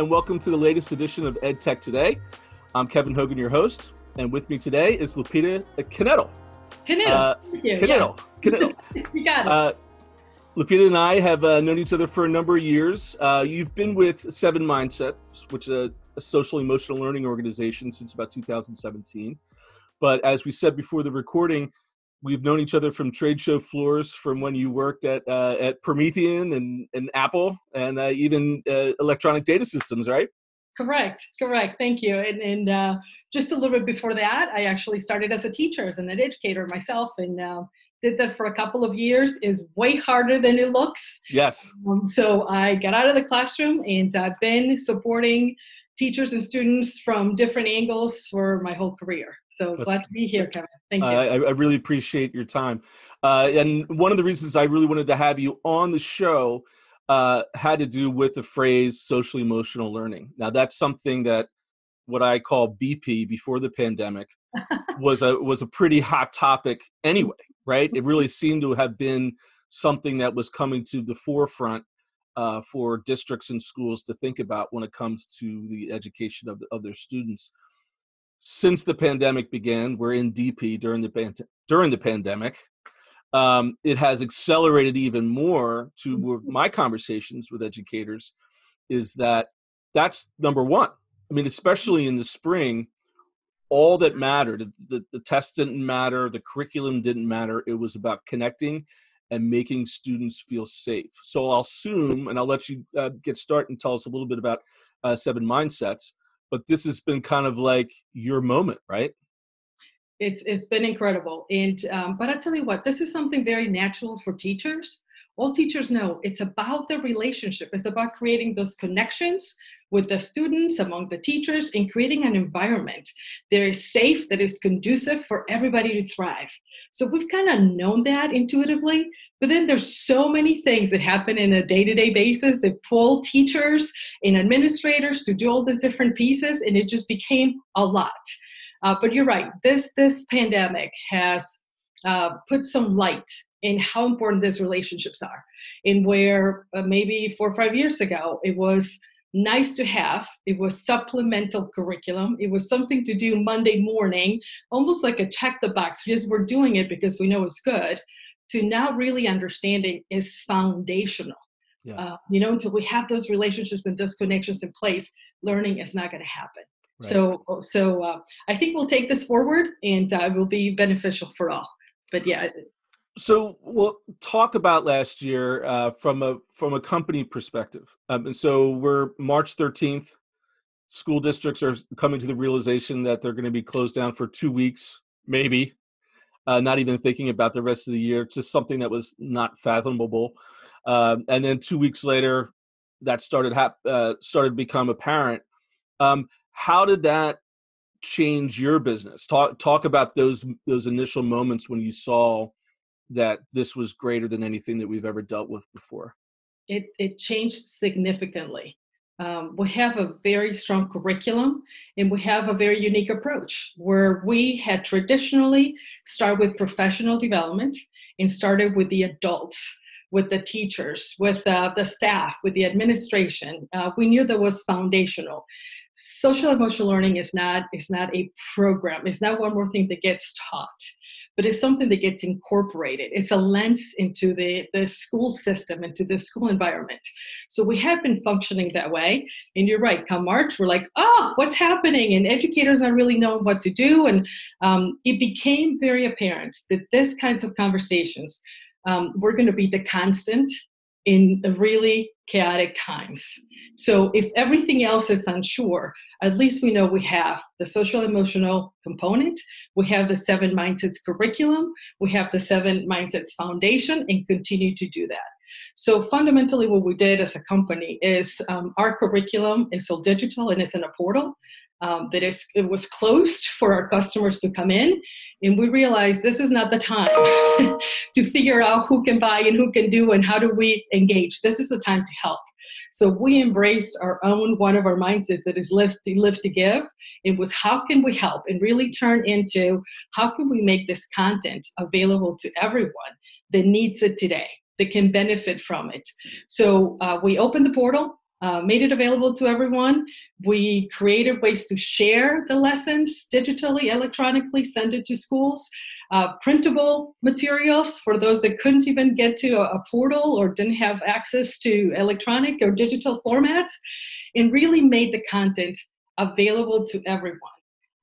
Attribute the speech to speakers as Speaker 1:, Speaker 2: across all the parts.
Speaker 1: and welcome to the latest edition of Ed Tech Today. I'm Kevin Hogan, your host, and with me today is Lupita Canettle.
Speaker 2: Canettle. Uh,
Speaker 1: Canettle.
Speaker 2: Yeah. you got it.
Speaker 1: Uh, Lupita and I have uh, known each other for a number of years. Uh, you've been with Seven Mindsets, which is a, a social emotional learning organization, since about 2017. But as we said before the recording, we've known each other from trade show floors from when you worked at uh, at Promethean and, and Apple and uh, even uh, Electronic Data Systems, right?
Speaker 2: Correct, correct. Thank you. And, and uh, just a little bit before that, I actually started as a teacher, as an educator myself, and uh, did that for a couple of years. is way harder than it looks.
Speaker 1: Yes.
Speaker 2: Um, so I got out of the classroom, and I've been supporting teachers and students from different angles for my whole career. So That's, glad to be here, Kevin. Thank you. Uh, I,
Speaker 1: I, really appreciate your time. Uh, and one of the reasons I really wanted to have you on the show uh, had to do with the phrase social emotional learning. Now, that's something that what I call BP before the pandemic was a was a pretty hot topic anyway, right? It really seemed to have been something that was coming to the forefront uh, for districts and schools to think about when it comes to the education of, of their students. Since the pandemic began, we're in DP during the pan- during the pandemic. Um, it has accelerated even more to mm-hmm. my conversations with educators. Is that that's number one? I mean, especially in the spring, all that mattered the, the test didn't matter, the curriculum didn't matter. It was about connecting and making students feel safe. So I'll assume, and I'll let you uh, get started and tell us a little bit about uh, Seven Mindsets. But this has been kind of like your moment, right?
Speaker 2: It's it's been incredible, and um, but I tell you what, this is something very natural for teachers. All teachers know it's about the relationship. It's about creating those connections with the students, among the teachers, in creating an environment that is safe, that is conducive for everybody to thrive. So we've kind of known that intuitively, but then there's so many things that happen in a day-to-day basis that pull teachers and administrators to do all these different pieces, and it just became a lot. Uh, but you're right. This this pandemic has uh, put some light in how important these relationships are. In where uh, maybe four or five years ago it was nice to have. It was supplemental curriculum. It was something to do Monday morning, almost like a check the box. Just we're doing it because we know it's good. To now really understanding is foundational. Yeah. Uh, you know, until we have those relationships and those connections in place, learning is not going to happen. Right. So, so uh, I think we'll take this forward, and uh, will be beneficial for all. But yeah,
Speaker 1: so we'll talk about last year uh, from a from a company perspective. Um, and so we're March 13th. School districts are coming to the realization that they're going to be closed down for two weeks, maybe. Uh, not even thinking about the rest of the year. It's just something that was not fathomable. Um, and then two weeks later, that started hap- uh, started to become apparent. Um, how did that change your business? Talk talk about those those initial moments when you saw that this was greater than anything that we've ever dealt with before?
Speaker 2: It, it changed significantly. Um, we have a very strong curriculum and we have a very unique approach where we had traditionally started with professional development and started with the adults with the teachers with uh, the staff with the administration uh, we knew that was foundational social emotional learning is not is not a program it's not one more thing that gets taught but it's something that gets incorporated. It's a lens into the, the school system, into the school environment. So we have been functioning that way. And you're right, come March, we're like, oh, what's happening? And educators aren't really knowing what to do. And um, it became very apparent that this kinds of conversations um, were going to be the constant in really chaotic times. So if everything else is unsure, at least we know we have the social emotional component, we have the seven mindsets curriculum, we have the seven mindsets foundation, and continue to do that. So fundamentally, what we did as a company is um, our curriculum is all digital and it's in a portal um, that is it was closed for our customers to come in and we realized this is not the time to figure out who can buy and who can do and how do we engage. This is the time to help. So we embraced our own one of our mindsets that is live to live to give. It was how can we help and really turn into how can we make this content available to everyone that needs it today that can benefit from it. So uh, we opened the portal uh, made it available to everyone. We created ways to share the lessons digitally, electronically, send it to schools. Uh, printable materials for those that couldn't even get to a, a, portal or didn't have access to electronic or digital formats, and really made the content available to everyone.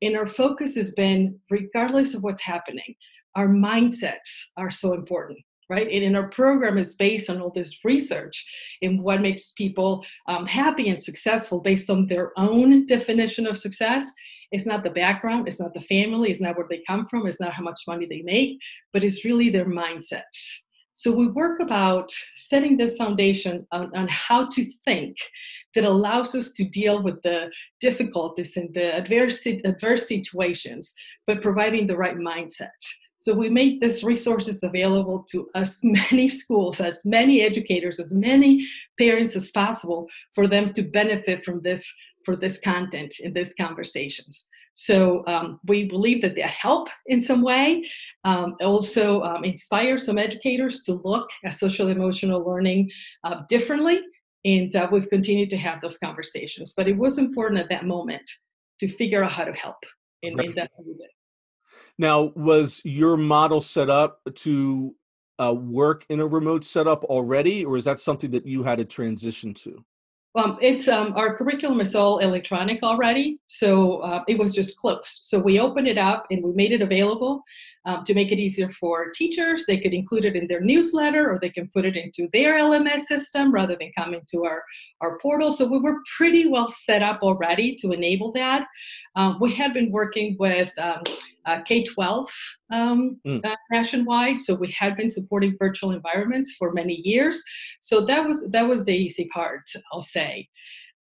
Speaker 2: And our focus has been, regardless of what's happening, our mindsets are so important right? And, our program is based on all this research in what makes people um, happy and successful based on their own definition of success. It's not the background, it's not the family, it's not where they come from, it's not how much money they make, but it's really their mindset. So we work about setting this foundation on, on, how to think that allows us to deal with the difficulties and the adverse, adverse situations, but providing the right mindset. So we make these resources available to as many schools, as many educators, as many parents as possible for them to benefit from this for this content in these conversations. So um, we believe that they help in some way. Um, also um, inspire some educators to look at social emotional learning uh, differently. And uh, we've continued to have those conversations. But it was important at that moment to figure out how to help. And, right. and that's what we did.
Speaker 1: Now, was your model set up to uh, work in a remote setup already, or is that something that you had to transition to?
Speaker 2: Um, it's um, our curriculum is all electronic already, so uh, it was just closed. So we opened it up and we made it available um, to make it easier for teachers. They could include it in their newsletter or they can put it into their LMS system rather than coming to our, our portal. So we were pretty well set up already to enable that. Um, we had been working with um, uh, K 12 um, mm. uh, nationwide, so we had been supporting virtual environments for many years. So that was that was the easy part, I'll say.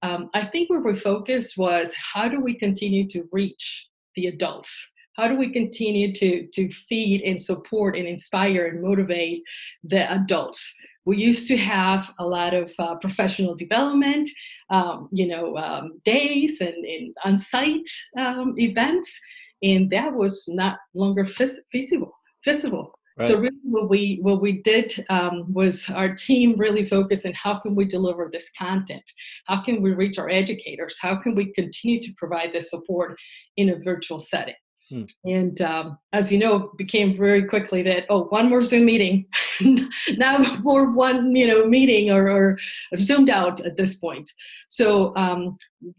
Speaker 2: Um, I think where we focused was how do we continue to reach the adults how do we continue to to feed and support and inspire and motivate the adults we used to have a lot of uh, professional development um, you know um, days and, and on-site um, events and that was not longer feasible feasible Right. So really, what we what we did um, was our team really focused on how can we deliver this content, how can we reach our educators, how can we continue to provide this support in a virtual setting. Hmm. And um, as you know, became very quickly that oh, one more Zoom meeting, not more one you know meeting or, or zoomed out at this point. So um,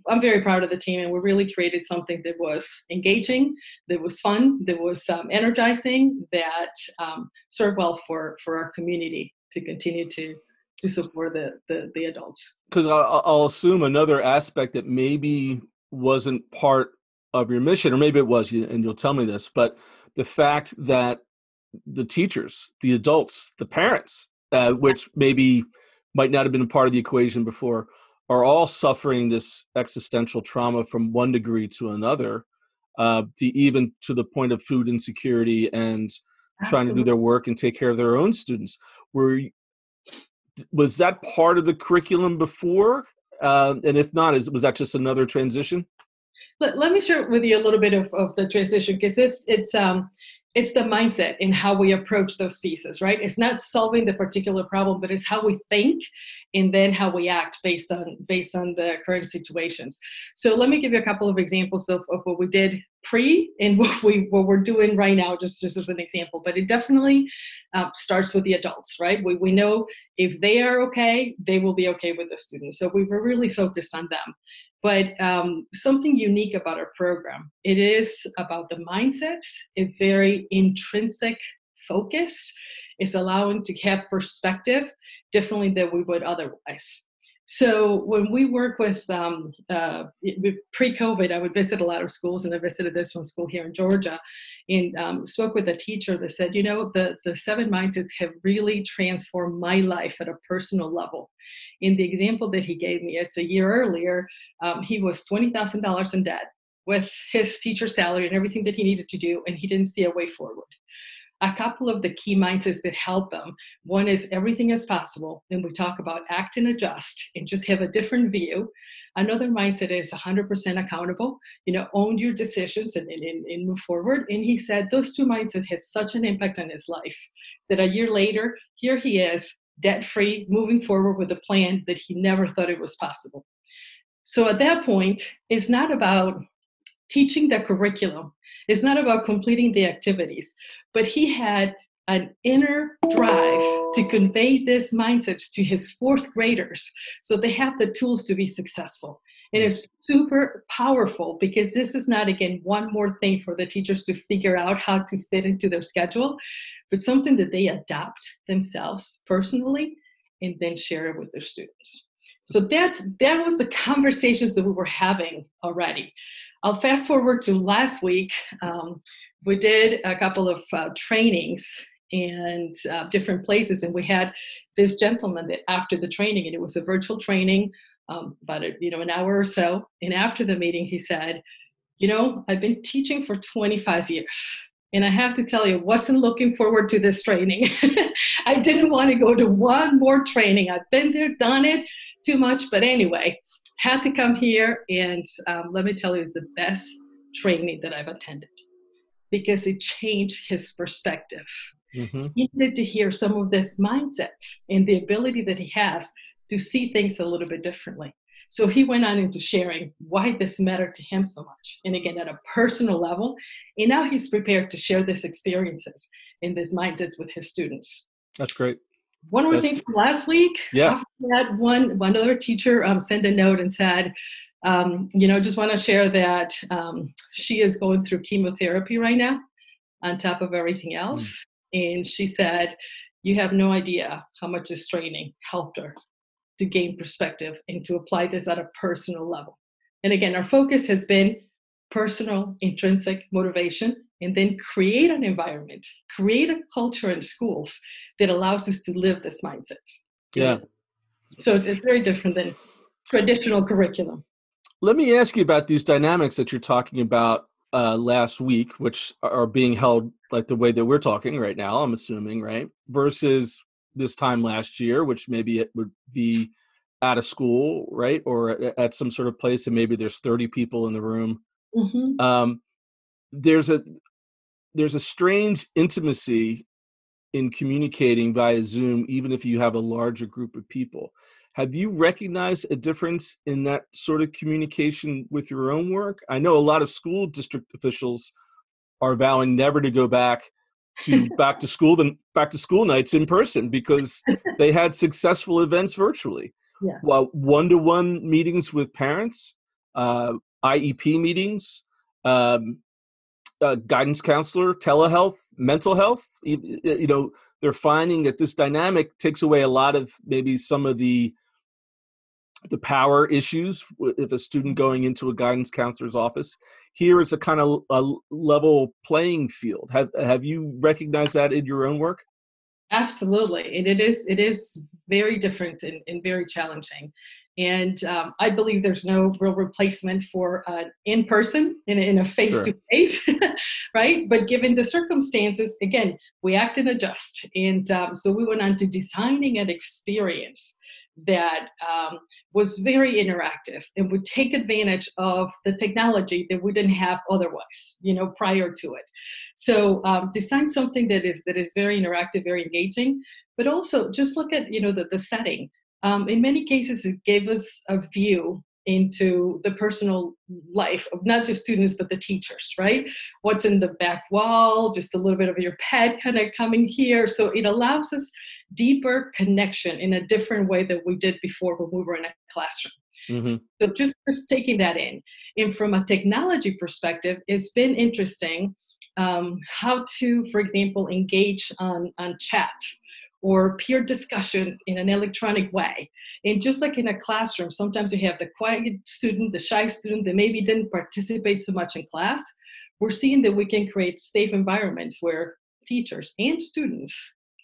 Speaker 2: I'm very proud of the team, and we really created something that was engaging, that was fun, that was um, energizing, that um, served well for for our community to continue to to support the the, the adults.
Speaker 1: Because I'll assume another aspect that maybe wasn't part of your mission, or maybe it was, and you'll tell me this, but the fact that the teachers, the adults, the parents, uh, which maybe might not have been a part of the equation before, are all suffering this existential trauma from one degree to another, uh, to even to the point of food insecurity and Absolutely. trying to do their work and take care of their own students. Were was that part of the curriculum before? Uh, and if not, is was that just another transition?
Speaker 2: Let, let me share with you a little bit of, of the transition because it's it's um it's the mindset in how we approach those pieces right? It's not solving the particular problem but it's how we think and then how we act based on based on the current situations. So let me give you a couple of examples of, of what we did pre and what we what we're doing right now just just as an example. But it definitely uh, starts with the adults right? We, we know if they are okay they will be okay with the students. So we were really focused on them but um, something unique about our program. It is about the mindsets it's very intrinsic focused. It's allowing to have perspective differently than we would otherwise. So when we work with um, uh, pre-COVID, I would visit a lot of schools, and I visited this one school here in Georgia, and um, spoke with a teacher that said, you know, the the seven mindsets have really transformed my life at a personal level in the example that he gave me as a year earlier, um, he was $20,000 in debt with his teacher salary and everything that he needed to do, and he didn't see a way forward. A couple of the key mindsets that help him one is everything is possible, and we talk about act and adjust and just have a different view. Another mindset is 100% accountable, you know, own your decisions and, and, and move forward. And he said those two mindsets had such an impact on his life that a year later, here he is debt free, moving forward with a plan that he never thought it was possible. So at that point, it's not about teaching the curriculum, it's not about completing the activities, but he had an inner drive to convey this mindset to his fourth graders so they have the tools to be successful. And it's super powerful because this is not, again, one more thing for the teachers to figure out how to fit into their schedule, but something that they adopt themselves personally and then share it with their students. So that's that was the conversations that we were having already. I'll fast forward to last week. Um, we did a couple of uh, trainings and uh, different places, and we had this gentleman that after the training, and it was a virtual training, um, about a, you know an hour or so. And after the meeting, he said, "You know, I've been teaching for 25 years." And I have to tell you, wasn't looking forward to this training. I didn't want to go to one more training. I've been there, done it too much. But anyway, had to come here. And um, let me tell you, it's the best training that I've attended because it changed his perspective. Mm-hmm. He needed to hear some of this mindset and the ability that he has to see things a little bit differently. So he went on into sharing why this mattered to him so much. And again, at a personal level. And now he's prepared to share these experiences and these mindsets with his students.
Speaker 1: That's great.
Speaker 2: One more That's, thing from last week.
Speaker 1: Yeah.
Speaker 2: That one, one other teacher um, sent a note and said, um, you know, just want to share that um, she is going through chemotherapy right now on top of everything else. Mm. And she said, you have no idea how much this training helped her to gain perspective and to apply this at a personal level. And again, our focus has been personal, intrinsic motivation, and then create an environment, create a culture in schools that allows us to live this mindset.
Speaker 1: Yeah.
Speaker 2: So it's, it's very different than traditional curriculum.
Speaker 1: Let me ask you about these dynamics that you're talking about uh, last week, which are being held like the way that we're talking right now, I'm assuming, right? Versus this time last year, which maybe it would be at a school, right, or at some sort of place, and maybe there's 30 people in the room. Mm-hmm. Um, there's a there's a strange intimacy in communicating via Zoom, even if you have a larger group of people. Have you recognized a difference in that sort of communication with your own work? I know a lot of school district officials are vowing never to go back to back to school than back to school nights in person because they had successful events virtually.
Speaker 2: Yeah.
Speaker 1: Well, one-to-one meetings with parents, uh, IEP meetings, um, uh, guidance counselor, telehealth, mental health. You, you, know, they're finding that this dynamic takes away a lot of maybe some of the the power issues if a student going into a guidance counselor's office. Here it's a kind of a level playing field. Have have you recognized that in your own work?
Speaker 2: Absolutely. And it is it is very different and, and very challenging. And um, i believe there's no real replacement for uh, in person in, in a face to face right? But given the circumstances again we act and adjust. And um, so we went on to designing an experience that um, was very interactive and would take advantage of the technology that we didn't have otherwise you know prior to it. So um, design something that is that is very interactive very engaging but also just look at you know the, the setting. Um, in many cases it gave us a view into the personal life of not just students but the teachers right? What's in the back wall just a little bit of your pet kind of coming here. So it allows us deeper connection in a different way that we did before when we were in a classroom. Mm-hmm. so just, just taking that in. And from a technology perspective it's been interesting um, how to for example engage on on chat or peer discussions in an electronic way. And just like in a classroom, sometimes you have the quiet student, the shy student that maybe didn't participate so much in class. We're seeing that we can create safe environments where teachers and students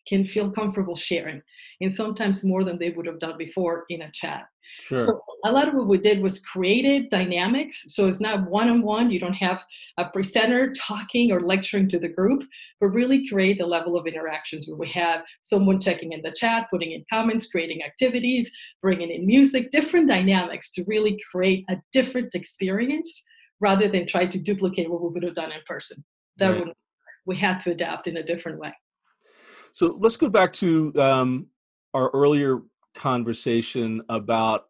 Speaker 2: can feel comfortable sharing, and sometimes more than they would have done before in a chat.
Speaker 1: Sure. So
Speaker 2: a lot of what we did was created dynamics. So it's not one on one. You don't have a presenter talking or lecturing to the group, but really create the level of interactions where we have someone checking in the chat, putting in comments, creating activities, bringing in music, different dynamics to really create a different experience rather than try to duplicate what we would have done in person. That right. would we had to adapt in a different way.
Speaker 1: So let's go back to um, our earlier conversation about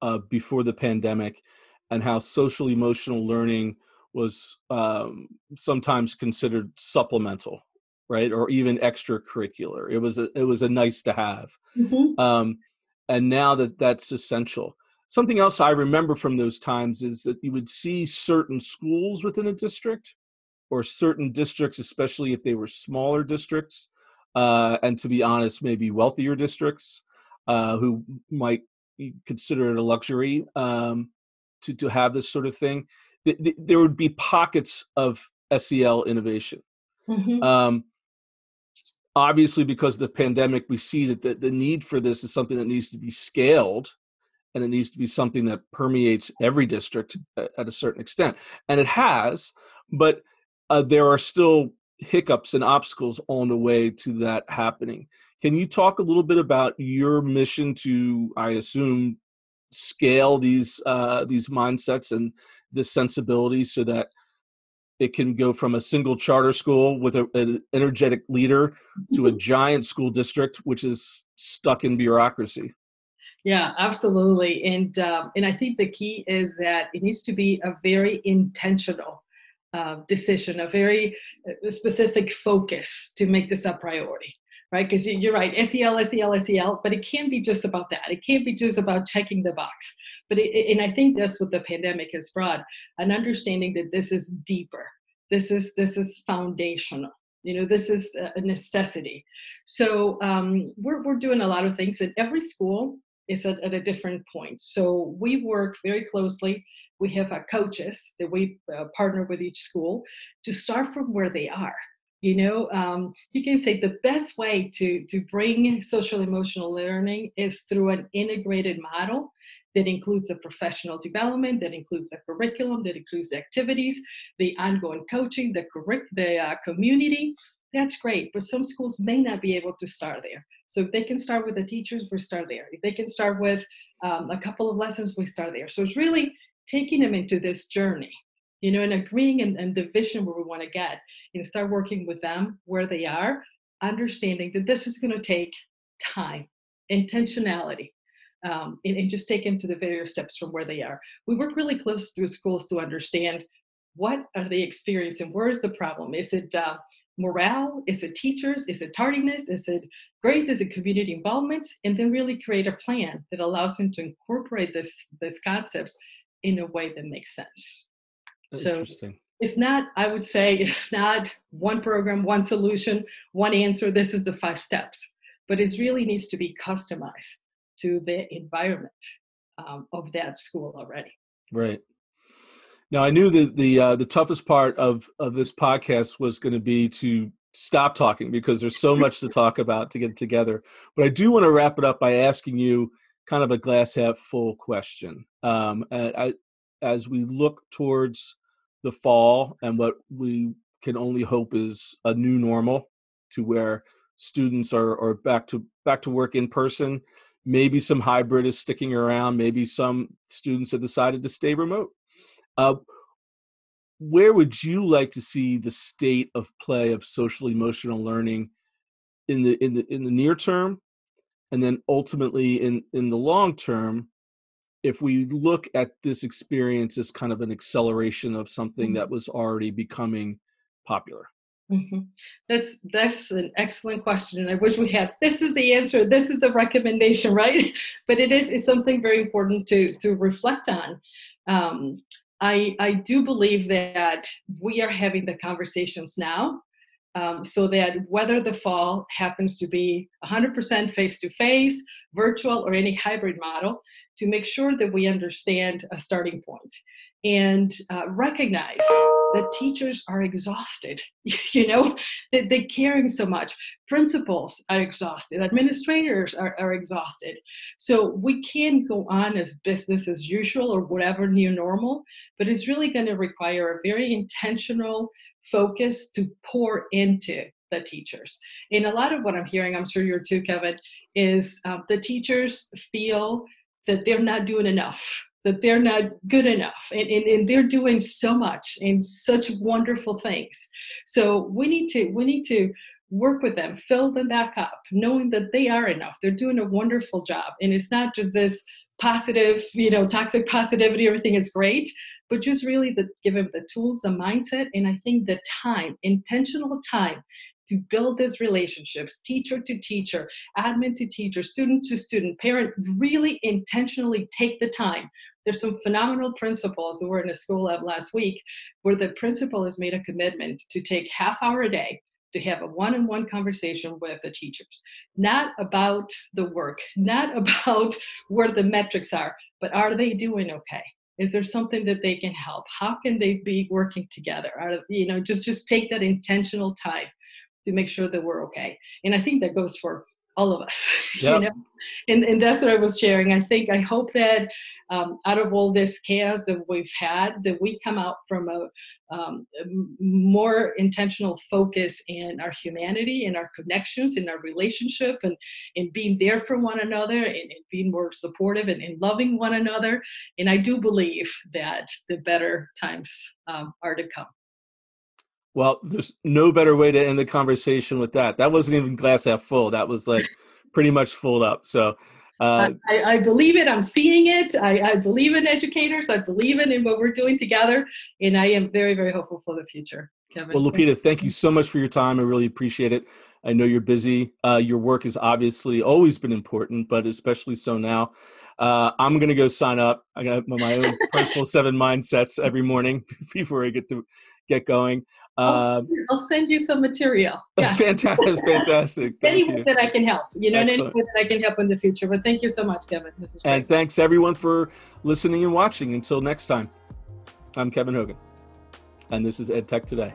Speaker 1: uh, before the pandemic and how social emotional learning was um, sometimes considered supplemental right or even extracurricular it was a, it was a nice to have mm-hmm. um, and now that that's essential something else i remember from those times is that you would see certain schools within a district or certain districts especially if they were smaller districts uh, and to be honest maybe wealthier districts uh, who might consider it a luxury um, to, to have this sort of thing there would be pockets of SEL innovation. Mm-hmm. Um, obviously, because of the pandemic, we see that the, the need for this is something that needs to be scaled and it needs to be something that permeates every district at a certain extent. And it has, but uh, there are still hiccups and obstacles on the way to that happening. Can you talk a little bit about your mission to, I assume, scale these uh, these mindsets and this sensibility so that it can go from a single charter school with a, an energetic leader to a giant school district which is stuck in bureaucracy
Speaker 2: yeah absolutely and um, and i think the key is that it needs to be a very intentional uh, decision a very uh, specific focus to make this a priority right? Because you're right, SEL, SEL, SEL, but it can't be just about that. It can't be just about checking the box. But it, and I think that's what the pandemic has brought an understanding that this is deeper. This is this is foundational. You know, this is a necessity. So um, we're we're doing a lot of things, and every school is at, at a different point. So we work very closely. We have our coaches that we uh, partner with each school to start from where they are you know um, you can say the best way to to bring social emotional learning is through an integrated model that includes the professional development that includes the curriculum that includes the activities the ongoing coaching the correct the uh, community. That's great but some schools may not be able to start there. So if they can start with the teachers we start there. If they can start with um, a couple of lessons we start there. So it's really taking them into this journey you know, and agreeing and, and the vision where we want to get and start working with them where they are, understanding that this is going to take time, intentionality, um, and, and, just take them to the various steps from where they are. We work really close through schools to understand what are they experiencing, where is the problem? Is it uh, morale? Is it teachers? Is it tardiness? Is it grades? Is it community involvement? And then really create a plan that allows them to incorporate this, these concepts in a way that makes sense. So it's not, I would say, it's not one program, one solution, one answer. This is the five steps, but it really needs to be customized to the environment um, of that school already.
Speaker 1: Right. Now I knew that the uh, the toughest part of of this podcast was going to be to stop talking because there's so much to talk about to get together. But I do want to wrap it up by asking you kind of a glass half full question. Um, I, as we look towards the fall and what we can only hope is a new normal to where students are, are back to back to work in person maybe some hybrid is sticking around maybe some students have decided to stay remote uh, where would you like to see the state of play of social emotional learning in the in the in the near term and then ultimately in in the long term if we look at this experience as kind of an acceleration of something mm-hmm. that was already becoming popular
Speaker 2: mm-hmm. that's that's an excellent question and i wish we had this is the answer this is the recommendation right but it is is something very important to to reflect on um, I, I do believe that we are having the conversations now um, so that whether the fall happens to be 100% face to face, virtual, or any hybrid model, to make sure that we understand a starting point and uh, recognize that teachers are exhausted you know that they're caring so much. Principals are exhausted. Administrators are, are exhausted. So we can't go on as business as usual or whatever new normal but it's really going to require a very intentional focus to pour into the teachers and a lot of what i'm hearing i'm sure you're too kevin is um, the teachers feel that they're not doing enough that they're not good enough and, and, and, they're doing so much and such wonderful things so we need to we need to work with them, fill them back up, knowing that they are enough. They're doing a wonderful job. And it's not just this positive, you know, toxic positivity, everything is great, but just really the, give them the tools, the mindset, and I think the time, intentional time to build these relationships, teacher to teacher, admin to teacher, student to student, parent, really intentionally take the time. There's some phenomenal principals. We were in a school lab last week where the principal has made a commitment to take half hour a day to have a one-on-one conversation with the teachers. Not about the work not about where the metrics are but are they doing okay? Is there something that they can help? How can they be working together? Are, you know just just take that intentional time to make sure that we're okay. And i think that goes for all of us yep. you know? And, and that's what i was sharing. I think i hope that um, out of all this chaos that we've had that we come out from a um, more intentional focus in our humanity in our connections in our relationship and in being there for one another and, and being more supportive and, and, loving one another. And i do believe that the better times um, are to come
Speaker 1: well, there's no better way to end the conversation with that. That wasn't even glass half full. That was like pretty much full up. So
Speaker 2: uh, I, I, believe it. I'm seeing it. I, I, believe in educators. I believe in, in what we're doing together. And I am very, very hopeful for the future.
Speaker 1: Kevin. Well, Lupita, thank you so much for your time. I really appreciate it. I know you're busy. Uh, your work has obviously always been important, but especially so now. Uh, I'm going to go sign up. I got my own personal seven mindsets every morning before I get to get going.
Speaker 2: I'll, send you, um, I'll send you some material.
Speaker 1: Yeah. fantastic, fantastic.
Speaker 2: any way that I can help, you know, any way that I can help in the future. But thank you so much, Kevin. This is
Speaker 1: great. And thanks everyone for listening and watching. Until next time, I'm Kevin Hogan, and this is EdTech Today.